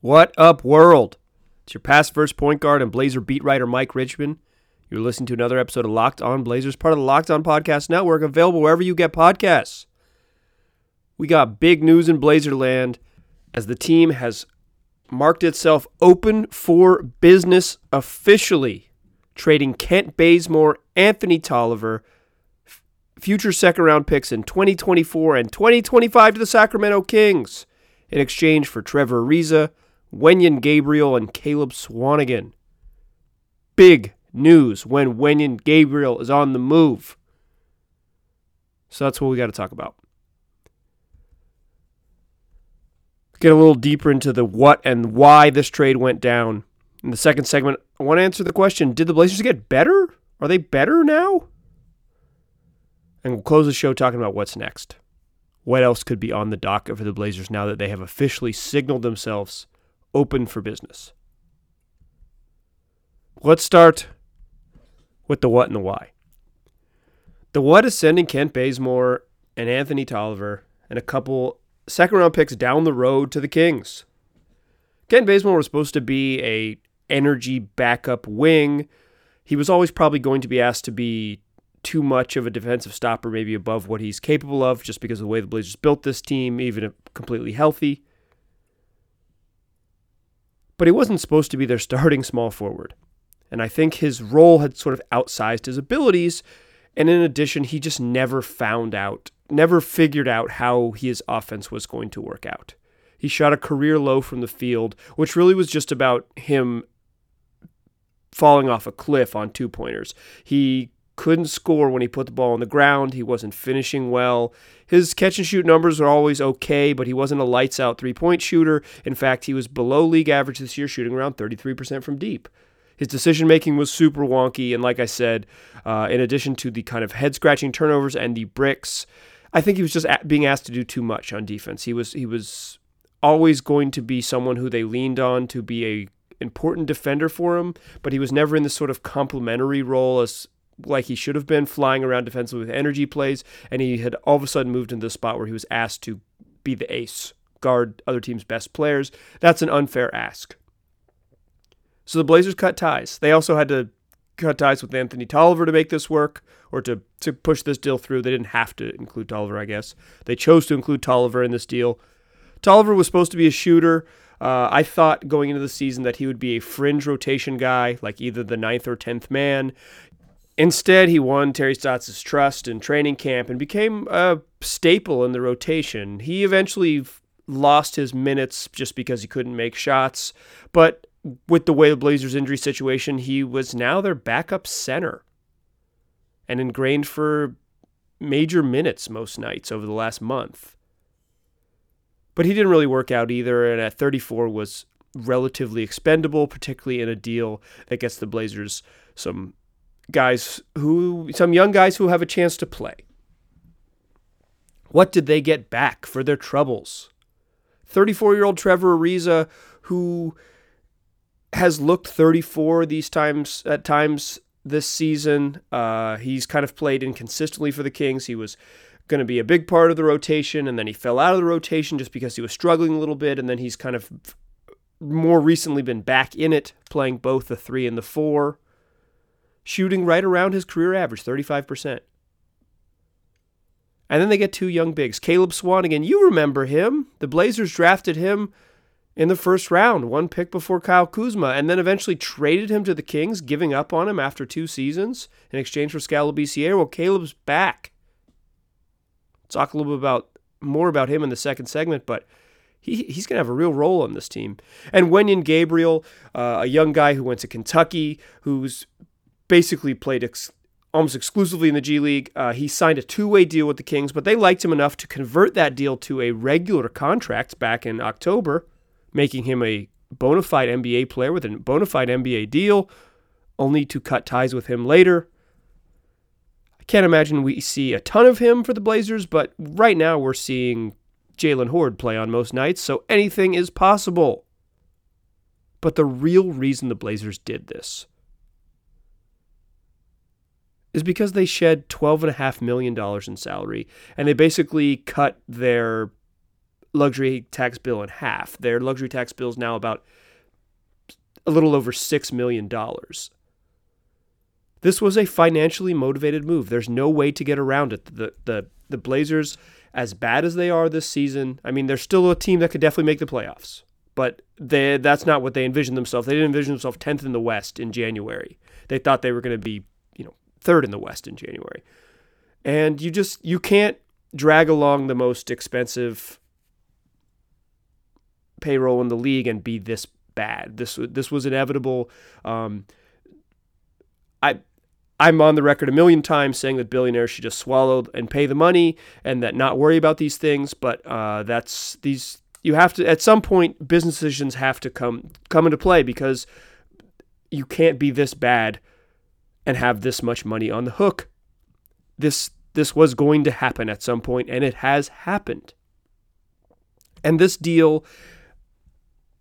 What up, world? It's your past first point guard and Blazer beat writer Mike Richman. You're listening to another episode of Locked On Blazers, part of the Locked On Podcast Network, available wherever you get podcasts. We got big news in Blazerland as the team has marked itself open for business officially, trading Kent Bazemore, Anthony Tolliver, future second round picks in 2024 and 2025 to the Sacramento Kings in exchange for Trevor Ariza, Wenyen Gabriel, and Caleb Swanigan. Big news when Wenyen Gabriel is on the move. So that's what we got to talk about. Get a little deeper into the what and why this trade went down. In the second segment, I want to answer the question Did the Blazers get better? Are they better now? And we'll close the show talking about what's next. What else could be on the docket for the Blazers now that they have officially signaled themselves open for business? Let's start with the what and the why. The what is sending Kent Bazemore and Anthony Tolliver and a couple second round picks down the road to the Kings. Kent Bazemore was supposed to be a energy backup wing. He was always probably going to be asked to be too much of a defensive stopper, maybe above what he's capable of, just because of the way the Blazers built this team, even if completely healthy. But he wasn't supposed to be their starting small forward. And I think his role had sort of outsized his abilities. And in addition, he just never found out, never figured out how his offense was going to work out. He shot a career low from the field, which really was just about him falling off a cliff on two pointers. He couldn't score when he put the ball on the ground. He wasn't finishing well. His catch and shoot numbers were always okay, but he wasn't a lights out three point shooter. In fact, he was below league average this year, shooting around 33% from deep. His decision making was super wonky, and like I said, uh, in addition to the kind of head scratching turnovers and the bricks, I think he was just being asked to do too much on defense. He was he was always going to be someone who they leaned on to be a important defender for him, but he was never in this sort of complementary role as like he should have been flying around defensively with energy plays, and he had all of a sudden moved into the spot where he was asked to be the ace, guard other teams' best players. That's an unfair ask. So the Blazers cut ties. They also had to cut ties with Anthony Tolliver to make this work or to, to push this deal through. They didn't have to include Tolliver, I guess. They chose to include Tolliver in this deal. Tolliver was supposed to be a shooter. Uh, I thought going into the season that he would be a fringe rotation guy, like either the ninth or tenth man. Instead, he won Terry Stotts' trust in training camp and became a staple in the rotation. He eventually lost his minutes just because he couldn't make shots, but with the way the Blazers' injury situation, he was now their backup center and ingrained for major minutes most nights over the last month. But he didn't really work out either, and at 34 was relatively expendable, particularly in a deal that gets the Blazers some guys who, some young guys who have a chance to play. What did they get back for their troubles? 34 year old Trevor Ariza, who has looked 34 these times at times this season. Uh, he's kind of played inconsistently for the Kings. He was going to be a big part of the rotation, and then he fell out of the rotation just because he was struggling a little bit, and then he's kind of more recently been back in it, playing both the three and the four shooting right around his career average, 35%. And then they get two young bigs. Caleb Swanigan, you remember him. The Blazers drafted him in the first round, one pick before Kyle Kuzma, and then eventually traded him to the Kings, giving up on him after two seasons in exchange for Skal Well, Caleb's back. Talk a little bit about more about him in the second segment, but he, he's going to have a real role on this team. And Wenyen Gabriel, uh, a young guy who went to Kentucky, who's basically played ex- almost exclusively in the G League. Uh, he signed a two way deal with the Kings, but they liked him enough to convert that deal to a regular contract back in October, making him a bona fide NBA player with a bona fide NBA deal, only to cut ties with him later. I can't imagine we see a ton of him for the Blazers, but right now we're seeing Jalen Hoard play on most nights, so anything is possible. But the real reason the Blazers did this is because they shed $12.5 million in salary and they basically cut their luxury tax bill in half. Their luxury tax bill is now about a little over $6 million. This was a financially motivated move. There's no way to get around it. The, the, the Blazers, as bad as they are this season, I mean, they're still a team that could definitely make the playoffs, but they, that's not what they envisioned themselves. They didn't envision themselves 10th in the West in January. They thought they were going to be, third in the West in January. And you just, you can't drag along the most expensive payroll in the league and be this bad. This this was inevitable. Um, I I'm on the record a million times saying that billionaires should just swallow and pay the money and that not worry about these things. But uh, that's these you have to at some point business decisions have to come come into play because you can't be this bad and have this much money on the hook. This this was going to happen at some point and it has happened. And this deal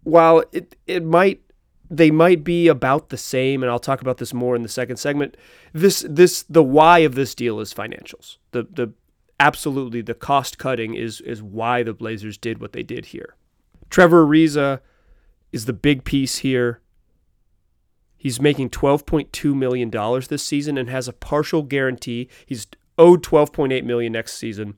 while it it might they might be about the same and I'll talk about this more in the second segment this this the why of this deal is financials the the absolutely the cost cutting is is why the Blazers did what they did here Trevor Ariza is the big piece here he's making 12.2 million dollars this season and has a partial guarantee he's owed 12.8 million next season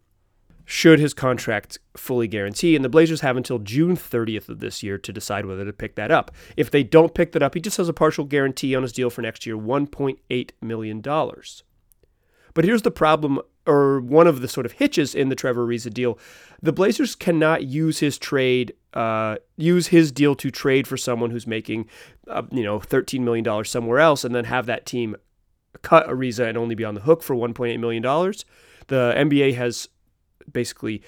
should his contract fully guarantee. And the Blazers have until June 30th of this year to decide whether to pick that up. If they don't pick that up, he just has a partial guarantee on his deal for next year $1.8 million. But here's the problem, or one of the sort of hitches in the Trevor Ariza deal. The Blazers cannot use his trade, uh, use his deal to trade for someone who's making, uh, you know, $13 million somewhere else and then have that team cut Ariza and only be on the hook for $1.8 million. The NBA has basically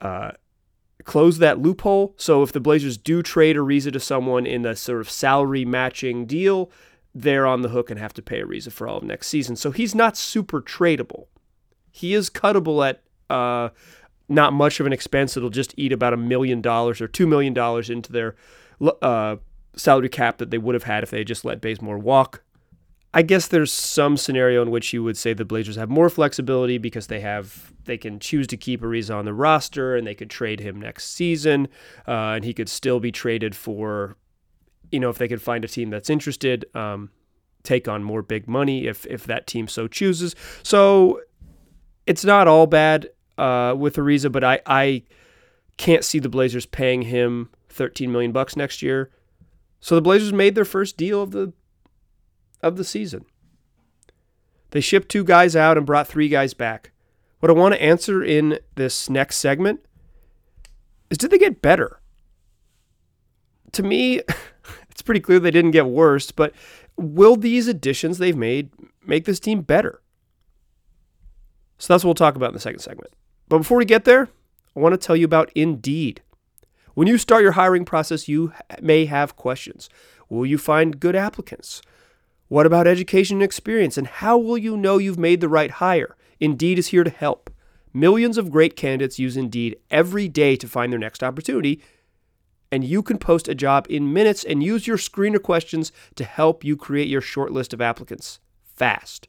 uh, close that loophole. So if the Blazers do trade Ariza to someone in a sort of salary matching deal, they're on the hook and have to pay Ariza for all of next season. So he's not super tradable. He is cuttable at uh, not much of an expense. It'll just eat about a million dollars or two million dollars into their uh, salary cap that they would have had if they just let Bazemore walk. I guess there's some scenario in which you would say the Blazers have more flexibility because they have they can choose to keep Ariza on the roster and they could trade him next season, uh, and he could still be traded for, you know, if they could find a team that's interested, um, take on more big money if if that team so chooses. So it's not all bad uh, with Ariza, but I I can't see the Blazers paying him 13 million bucks next year. So the Blazers made their first deal of the of the season. They shipped two guys out and brought three guys back. What I want to answer in this next segment is did they get better? To me, it's pretty clear they didn't get worse, but will these additions they've made make this team better? So that's what we'll talk about in the second segment. But before we get there, I want to tell you about Indeed. When you start your hiring process, you may have questions. Will you find good applicants? What about education and experience? And how will you know you've made the right hire? Indeed is here to help. Millions of great candidates use Indeed every day to find their next opportunity, and you can post a job in minutes and use your screener questions to help you create your short list of applicants fast.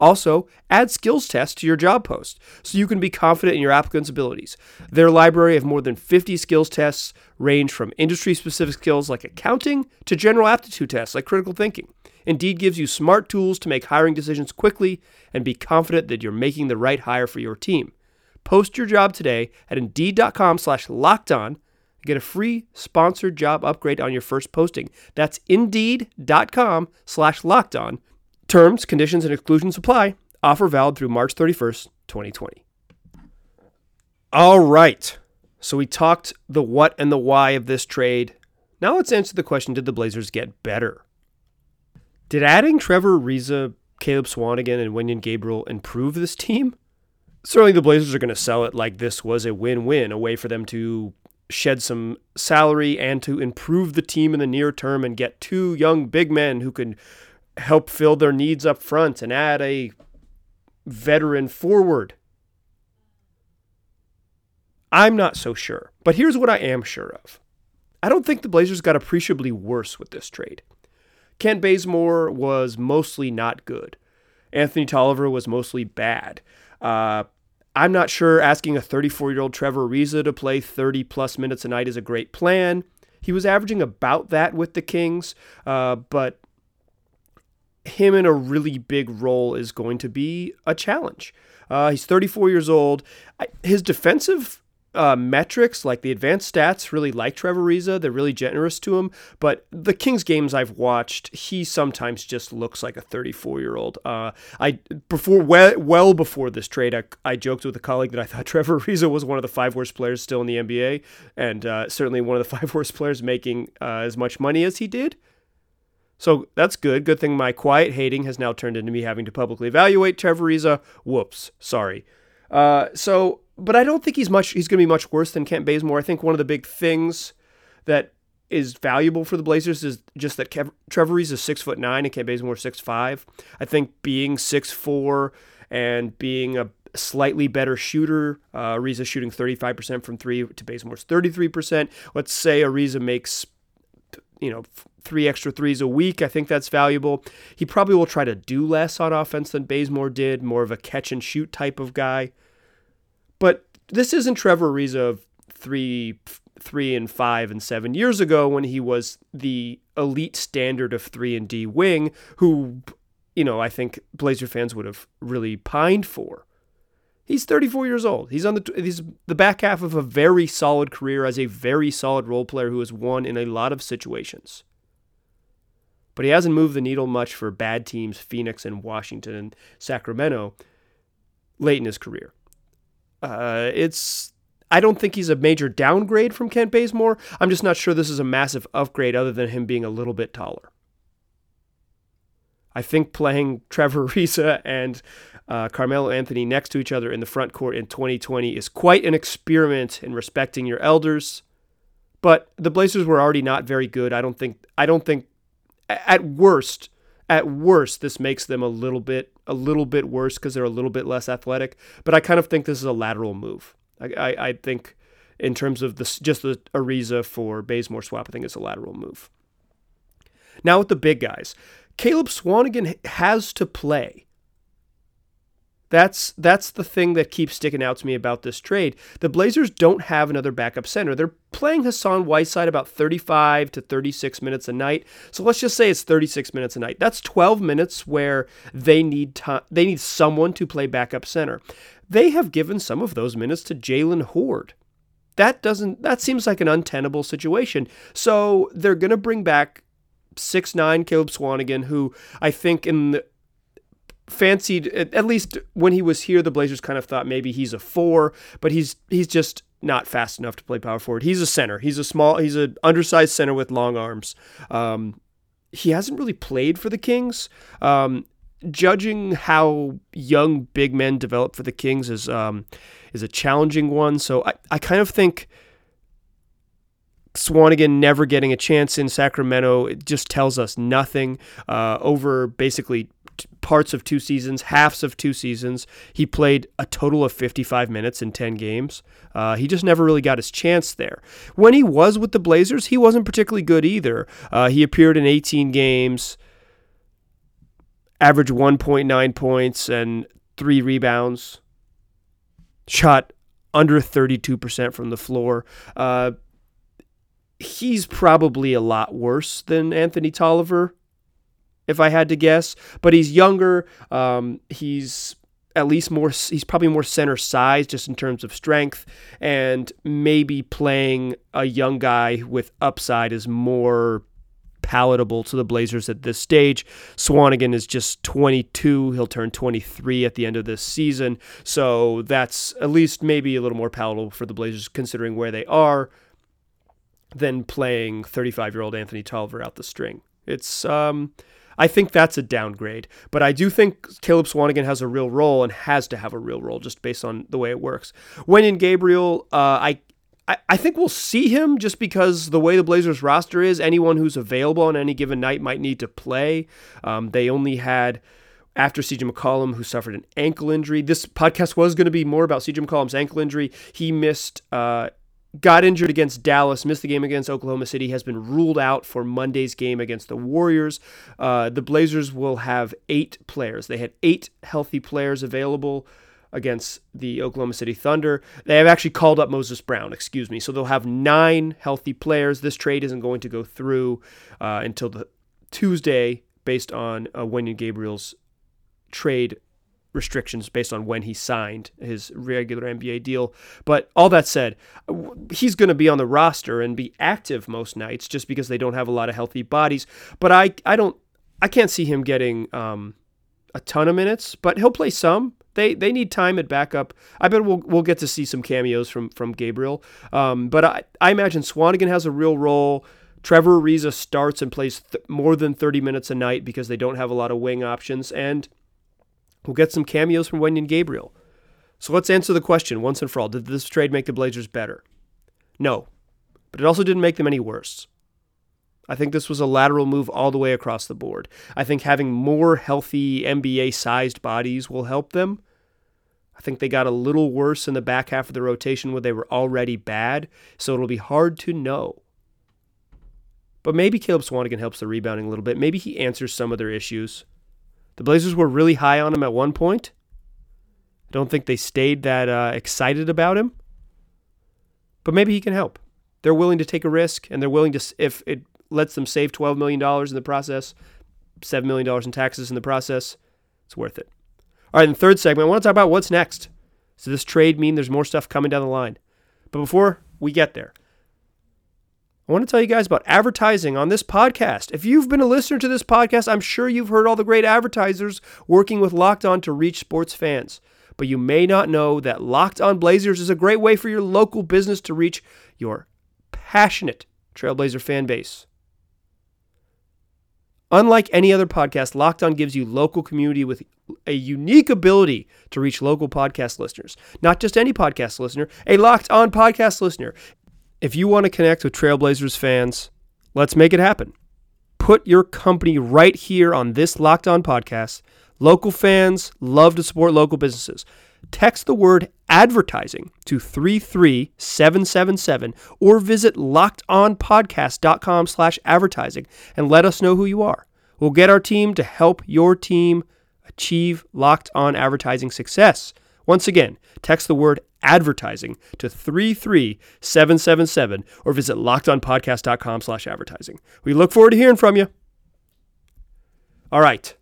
Also, add skills tests to your job post so you can be confident in your applicant's abilities. Their library of more than 50 skills tests range from industry specific skills like accounting to general aptitude tests like critical thinking. Indeed gives you smart tools to make hiring decisions quickly and be confident that you're making the right hire for your team. Post your job today at Indeed.com slash locked on. Get a free sponsored job upgrade on your first posting. That's Indeed.com slash locked on. Terms, conditions, and exclusions apply. Offer valid through March 31st, 2020. All right. So we talked the what and the why of this trade. Now let's answer the question Did the Blazers get better? Did adding Trevor Ariza, Caleb Swanigan, and Wenyen Gabriel improve this team? Certainly, the Blazers are going to sell it like this was a win-win, a way for them to shed some salary and to improve the team in the near term and get two young big men who can help fill their needs up front and add a veteran forward. I'm not so sure, but here's what I am sure of. I don't think the Blazers got appreciably worse with this trade. Kent Bazemore was mostly not good. Anthony Tolliver was mostly bad. Uh, I'm not sure asking a 34 year old Trevor Ariza to play 30 plus minutes a night is a great plan. He was averaging about that with the Kings, uh, but him in a really big role is going to be a challenge. Uh, he's 34 years old. His defensive uh, metrics, like the advanced stats, really like Trevor Ariza. They're really generous to him. But the Kings games I've watched, he sometimes just looks like a 34 year old. Uh, I before well, well before this trade, I, I joked with a colleague that I thought Trevor Ariza was one of the five worst players still in the NBA, and uh, certainly one of the five worst players making uh, as much money as he did. So that's good. Good thing my quiet hating has now turned into me having to publicly evaluate Trevor Ariza. Whoops, sorry. Uh, so, but I don't think he's much. He's going to be much worse than Kent Bazemore. I think one of the big things that is valuable for the Blazers is just that Kev- Trevor Ariza is six foot nine and Kent Bazemore six five. I think being six four and being a slightly better shooter. Uh, Ariza shooting 35% from three to Bazemore's 33%. Let's say Ariza makes, you know, three extra threes a week. I think that's valuable. He probably will try to do less on offense than Bazemore did, more of a catch and shoot type of guy. But this isn't Trevor Ariza of three, three and five and seven years ago when he was the elite standard of three and D wing, who, you know, I think Blazer fans would have really pined for. He's 34 years old. He's on the he's the back half of a very solid career as a very solid role player who has won in a lot of situations but he hasn't moved the needle much for bad teams, Phoenix and Washington and Sacramento, late in his career. Uh, it's I don't think he's a major downgrade from Kent Bazemore. I'm just not sure this is a massive upgrade other than him being a little bit taller. I think playing Trevor Ariza and uh, Carmelo Anthony next to each other in the front court in 2020 is quite an experiment in respecting your elders. But the Blazers were already not very good. I don't think I don't think at worst, at worst, this makes them a little bit a little bit worse because they're a little bit less athletic. But I kind of think this is a lateral move. I, I, I think in terms of the just the Ariza for Bazemore swap, I think it's a lateral move. Now with the big guys, Caleb Swanigan has to play. That's that's the thing that keeps sticking out to me about this trade. The Blazers don't have another backup center. They're playing Hassan Whiteside about 35 to 36 minutes a night. So let's just say it's 36 minutes a night. That's 12 minutes where they need time, they need someone to play backup center. They have given some of those minutes to Jalen Hoard. That doesn't that seems like an untenable situation. So they're gonna bring back six nine Caleb Swanigan, who I think in the fancied at least when he was here the blazers kind of thought maybe he's a four but he's he's just not fast enough to play power forward. He's a center. He's a small he's an undersized center with long arms. Um, he hasn't really played for the kings. Um, judging how young big men develop for the kings is um, is a challenging one. So I, I kind of think Swanigan never getting a chance in Sacramento it just tells us nothing. Uh, over basically parts of two seasons, halves of two seasons. He played a total of 55 minutes in 10 games. Uh, he just never really got his chance there. When he was with the Blazers, he wasn't particularly good either. Uh, he appeared in 18 games, averaged 1.9 points and three rebounds, shot under 32% from the floor. Uh, he's probably a lot worse than Anthony Tolliver if I had to guess. But he's younger. Um, he's at least more. He's probably more center size just in terms of strength, and maybe playing a young guy with upside is more palatable to the Blazers at this stage. Swanigan is just 22. He'll turn 23 at the end of this season. So that's at least maybe a little more palatable for the Blazers considering where they are than playing 35 year old Anthony Tolliver out the string. It's um, I think that's a downgrade. But I do think Caleb Swanigan has a real role and has to have a real role just based on the way it works. Wenyen Gabriel, uh, I, I, I think we'll see him just because the way the Blazers roster is, anyone who's available on any given night might need to play. Um, they only had after CJ McCollum, who suffered an ankle injury. This podcast was going to be more about CJ McCollum's ankle injury. He missed uh, got injured against Dallas, missed the game against Oklahoma City, has been ruled out for Monday's game against the Warriors. Uh, the Blazers will have eight players. They had eight healthy players available against the Oklahoma City Thunder. They have actually called up Moses Brown, excuse me. So they'll have nine healthy players. This trade isn't going to go through uh, until the Tuesday, based on uh, Wenyen Gabriel's trade restrictions based on when he signed his regular NBA deal. But all that said, he's going to be on the roster and be active most nights just because they don't have a lot of healthy bodies. But I, I don't, I can't see him getting um, a ton of minutes, but he'll play some. They they need time at backup. I bet we'll we'll get to see some cameos from from Gabriel. Um, but I I imagine Swanigan has a real role. Trevor Ariza starts and plays th- more than 30 minutes a night because they don't have a lot of wing options, and we'll get some cameos from Wenyen Gabriel. So let's answer the question once and for all: Did this trade make the Blazers better? No, but it also didn't make them any worse. I think this was a lateral move all the way across the board. I think having more healthy NBA sized bodies will help them. I think they got a little worse in the back half of the rotation where they were already bad, so it'll be hard to know. But maybe Caleb Swanigan helps the rebounding a little bit. Maybe he answers some of their issues. The Blazers were really high on him at one point. I don't think they stayed that uh, excited about him. But maybe he can help. They're willing to take a risk, and they're willing to, if it lets them save $12 million in the process, $7 million in taxes in the process, it's worth it. All right, in the third segment, I want to talk about what's next. Does this trade mean there's more stuff coming down the line? But before we get there, I want to tell you guys about advertising on this podcast. If you've been a listener to this podcast, I'm sure you've heard all the great advertisers working with Locked On to reach sports fans. But you may not know that Locked On Blazers is a great way for your local business to reach your passionate Trailblazer fan base. Unlike any other podcast, Locked On gives you local community with a unique ability to reach local podcast listeners. Not just any podcast listener, a Locked On podcast listener. If you want to connect with Trailblazers fans, let's make it happen. Put your company right here on this Locked On podcast. Local fans love to support local businesses. Text the word advertising to 33777 or visit lockedonpodcast.com slash advertising and let us know who you are. We'll get our team to help your team achieve locked on advertising success. Once again, text the word advertising to 33777 or visit lockedonpodcast.com slash advertising. We look forward to hearing from you. All right.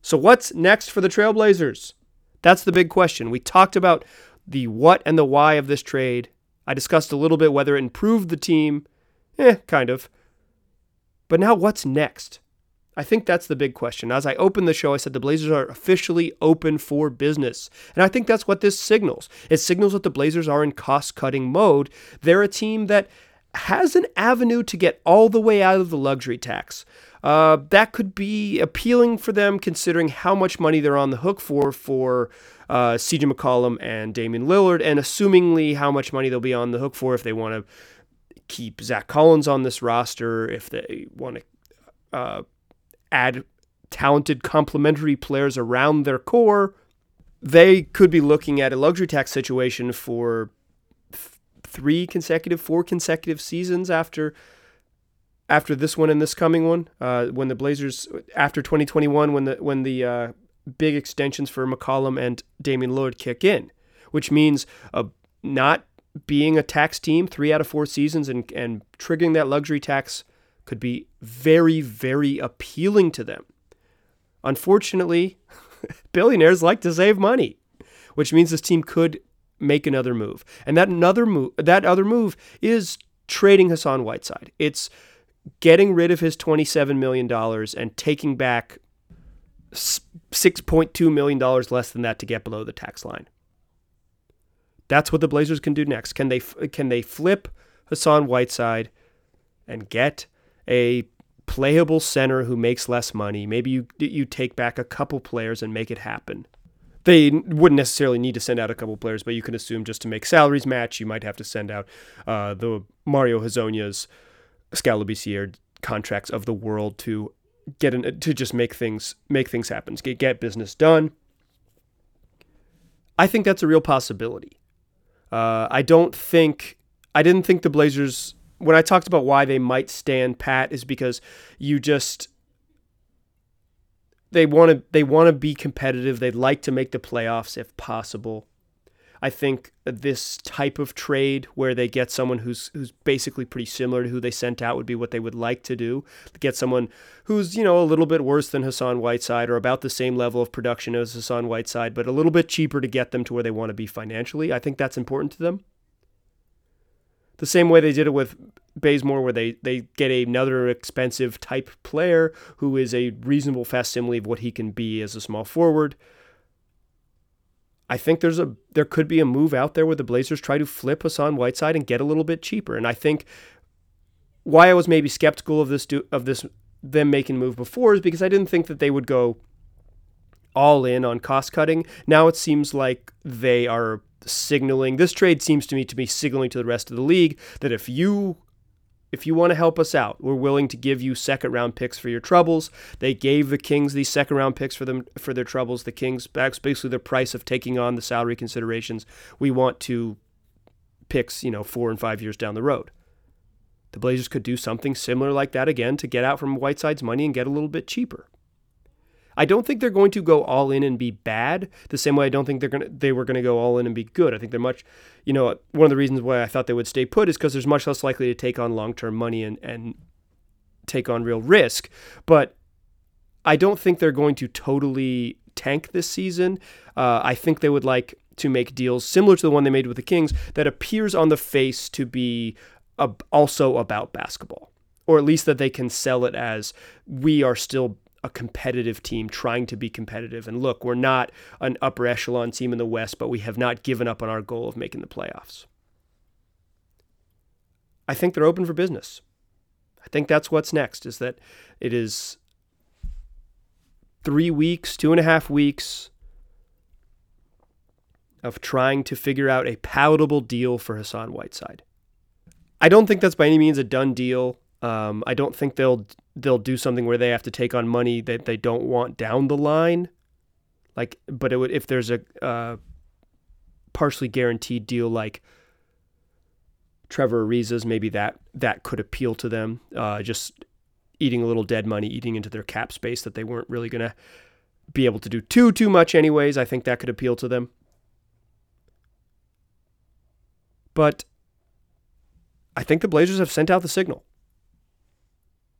So what's next for the Trailblazers? That's the big question. We talked about the what and the why of this trade. I discussed a little bit whether it improved the team. Eh, kind of. But now what's next? I think that's the big question. As I opened the show, I said the Blazers are officially open for business. And I think that's what this signals. It signals that the Blazers are in cost cutting mode. They're a team that has an avenue to get all the way out of the luxury tax. Uh, that could be appealing for them considering how much money they're on the hook for for uh, CJ McCollum and Damian Lillard, and assumingly how much money they'll be on the hook for if they want to keep Zach Collins on this roster, if they want to uh, add talented complementary players around their core, they could be looking at a luxury tax situation for th- three consecutive, four consecutive seasons after after this one and this coming one. Uh, when the Blazers after 2021, when the when the uh, big extensions for McCollum and Damian Lillard kick in, which means uh, not being a tax team three out of four seasons and and triggering that luxury tax could be very, very appealing to them. Unfortunately, billionaires like to save money, which means this team could make another move. And that another move that other move is trading Hassan Whiteside. It's getting rid of his $27 million and taking back $6.2 million less than that to get below the tax line. That's what the Blazers can do next. Can they can they flip Hassan Whiteside and get a playable center who makes less money. Maybe you you take back a couple players and make it happen. They wouldn't necessarily need to send out a couple players, but you can assume just to make salaries match, you might have to send out uh, the Mario Hezonja's, Skal contracts of the world to get an, to just make things make things happen, get get business done. I think that's a real possibility. Uh, I don't think I didn't think the Blazers when I talked about why they might stand pat is because you just they want to they want to be competitive. They'd like to make the playoffs if possible. I think this type of trade where they get someone who's who's basically pretty similar to who they sent out would be what they would like to do. Get someone who's, you know, a little bit worse than Hassan Whiteside or about the same level of production as Hassan Whiteside, but a little bit cheaper to get them to where they want to be financially. I think that's important to them. The same way they did it with Bazemore, where they, they get another expensive type player who is a reasonable facsimile of what he can be as a small forward. I think there's a there could be a move out there where the Blazers try to flip Hassan Whiteside and get a little bit cheaper. And I think why I was maybe skeptical of this do, of this them making move before is because I didn't think that they would go all in on cost cutting. Now it seems like they are signaling this trade seems to me to be signaling to the rest of the league that if you if you want to help us out, we're willing to give you second round picks for your troubles. They gave the Kings these second round picks for them for their troubles. The Kings that's basically the price of taking on the salary considerations. We want to picks, you know, 4 and 5 years down the road. The Blazers could do something similar like that again to get out from Whiteside's money and get a little bit cheaper. I don't think they're going to go all in and be bad the same way I don't think they're to they were going to go all in and be good. I think they're much, you know, one of the reasons why I thought they would stay put is because there's much less likely to take on long-term money and and take on real risk. But I don't think they're going to totally tank this season. Uh, I think they would like to make deals similar to the one they made with the Kings that appears on the face to be a, also about basketball, or at least that they can sell it as we are still a competitive team trying to be competitive. And look, we're not an upper echelon team in the West, but we have not given up on our goal of making the playoffs. I think they're open for business. I think that's what's next, is that it is three weeks, two and a half weeks of trying to figure out a palatable deal for Hassan Whiteside. I don't think that's by any means a done deal. Um, I don't think they'll they'll do something where they have to take on money that they don't want down the line. Like, but it would if there's a uh, partially guaranteed deal like Trevor Ariza's, maybe that that could appeal to them. Uh, just eating a little dead money, eating into their cap space that they weren't really gonna be able to do too too much anyways. I think that could appeal to them. But I think the Blazers have sent out the signal.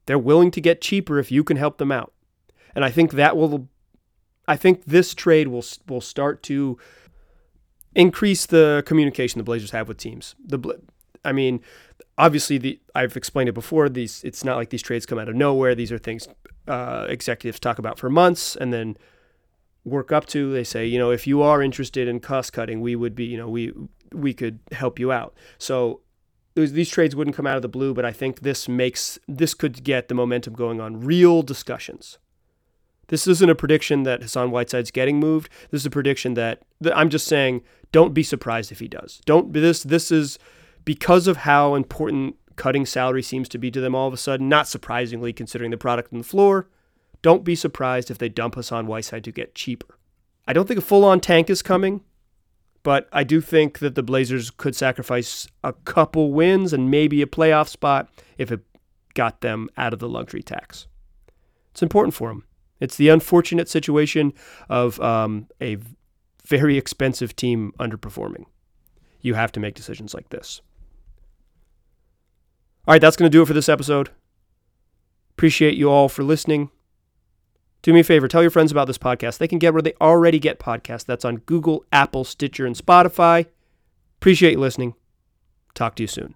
They're willing to get cheaper if you can help them out. And I think that will I think this trade will will start to increase the communication the Blazers have with teams. The I mean, obviously the I've explained it before. These it's not like these trades come out of nowhere. These are things uh, executives talk about for months and then work up to. They say, you know, if you are interested in cost cutting, we would be, you know, we we could help you out. So these trades wouldn't come out of the blue, but I think this makes this could get the momentum going on real discussions. This isn't a prediction that Hassan Whiteside's getting moved. This is a prediction that, that I'm just saying don't be surprised if he does. Don't this this is because of how important cutting salary seems to be to them all of a sudden, not surprisingly considering the product on the floor. Don't be surprised if they dump Hassan Whiteside to get cheaper. I don't think a full-on tank is coming. But I do think that the Blazers could sacrifice a couple wins and maybe a playoff spot if it got them out of the luxury tax. It's important for them. It's the unfortunate situation of um, a very expensive team underperforming. You have to make decisions like this. All right, that's going to do it for this episode. Appreciate you all for listening. Do me a favor, tell your friends about this podcast. They can get where they already get podcasts. That's on Google, Apple, Stitcher, and Spotify. Appreciate you listening. Talk to you soon.